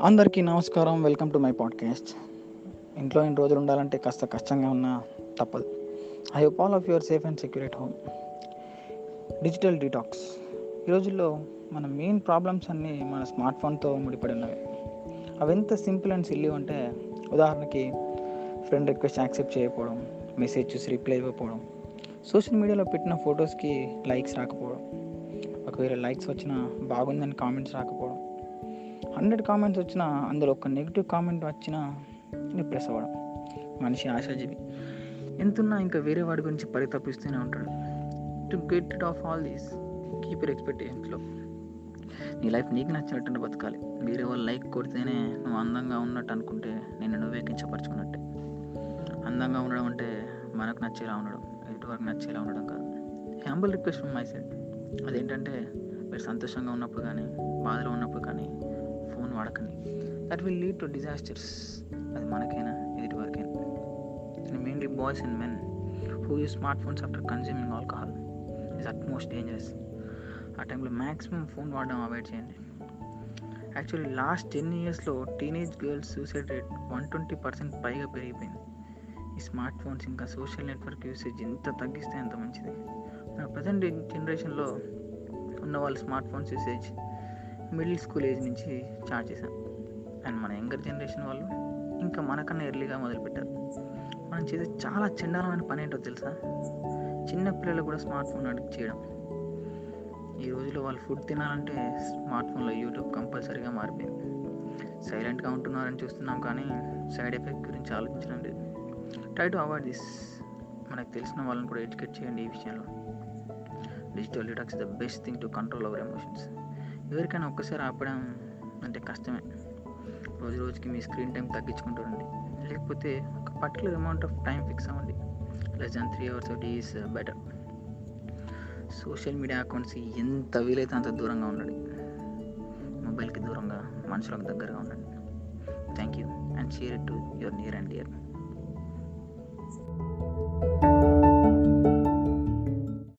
అందరికీ నమస్కారం. Welcome to my podcast ఇంట్లో ఇన్ని రోజులు ఉండాలంటే కాస్త కష్టంగా ఉన్నా తప్పదు. I hope all of your safe and secure at home digital detox ఈ రోజుల్లో మన మెయిన్ ప్రాబ్లమ్స్ అన్నీ మన స్మార్ట్ ఫోన్తో ముడిపడి ఉన్నవి. అవి ఎంత సింపుల్ అండ్ సిల్లీ అంటే ఉదాహరణకి ఫ్రెండ్ రిక్వెస్ట్ యాక్సెప్ట్ చేయకపోవడం మెసేజ్ చూసి రిప్లై ఇవ్వకపోవడం సోషల్ మీడియాలో పెట్టిన ఫొటోస్కి లైక్స్ రాకపోవడం ఒకవేళ లైక్స్ వచ్చినా బాగుందని కామెంట్స్ రాకపోవడం హండ్రెడ్ కామెంట్స్ వచ్చినా అందులో ఒక నెగిటివ్ కామెంట్ వచ్చినా డిప్రెస్ అవ్వడం. మనిషి ఆశాజీవి. ఎంతున్నా ఇంకా వేరే వాడి గురించి పరితపిస్తూనే ఉంటాడు. To get it of all these keep your ఎక్స్పెక్టేషన్స్లో నీ లైఫ్ నీకు నచ్చినట్టు బతకాలి. వేరే వాళ్ళు లైక్ కొడితేనే నువ్వు అందంగా ఉన్నట్టు అనుకుంటే నేను నువ్వే కించపరచుకున్నట్టే. అందంగా ఉండడం అంటే మనకు నచ్చేలా ఉండడం ఎదుటి వరకు నచ్చేలా ఉండడం కాదు. Humble request from my side అదేంటంటే మీరు సంతోషంగా ఉన్నప్పుడు కానీ బాధలో ఉన్నప్పుడు కానీ phone వాడకండి. That will lead to disasters అది మనకైనా ఎదుటి వరకైనా. Mainly boys and men who use smart phones after consuming alcohol is at most dangerous ఆ టైంలో మ్యాక్సిమం ఫోన్ వాడడం అవాయిడ్ చేయండి. యాక్చువల్లీ లాస్ట్ టెన్ ఇయర్స్లో teenage girls suicide rate one twenty percent పైగా పెరిగిపోయింది. ఈ స్మార్ట్ ఫోన్స్ ఇంకా సోషల్ నెట్వర్క్ యూసేజ్ ఎంత తగ్గిస్తే అంత మంచిది. మన ప్రజెంట్ జనరేషన్లో ఉన్న వాళ్ళ smart phones usage middle school age నుంచి స్టార్ట్ చేశాం. అండ్ మన యంగర్ జనరేషన్ వాళ్ళు ఇంకా మనకన్నా ఎర్లీగా మొదలుపెట్టారు. మనం చేసే చాలా చండాలమైన పని ఏంటో తెలుసా? చిన్న పిల్లలు కూడా స్మార్ట్ ఫోన్ అడిక్ట్ చేయడం. ఈ రోజులో వాళ్ళు ఫుడ్ తినాలంటే స్మార్ట్ ఫోన్లో యూట్యూబ్ కంపల్సరీగా మారిపోయింది. సైలెంట్గా ఉంటున్నారని చూస్తున్నాం కానీ సైడ్ ఎఫెక్ట్ గురించి ఆలోచించడం లేదు. Try to avoid this. మనకు తెలిసిన వాళ్ళని కూడా ఎడ్యుకేట్ చేయండి ఈ విషయంలో. Digital detox the best thing to control our emotions. ఎవరికైనా ఒక్కసారి ఆపడం అంటే కష్టమే. రోజు రోజుకి మీ స్క్రీన్ టైం తగ్గించుకుంటుండండి లేకపోతే ఒక particular amount of time fix అవ్వండి. లెస్ దాన్ త్రీ అవర్స్ ఒకటి is better. Social media accounts ఎంత వీలైతే అంత దూరంగా ఉండండి. మొబైల్కి దూరంగా మనుషులకు దగ్గరగా ఉండండి. Thank you and share it to your near and dear.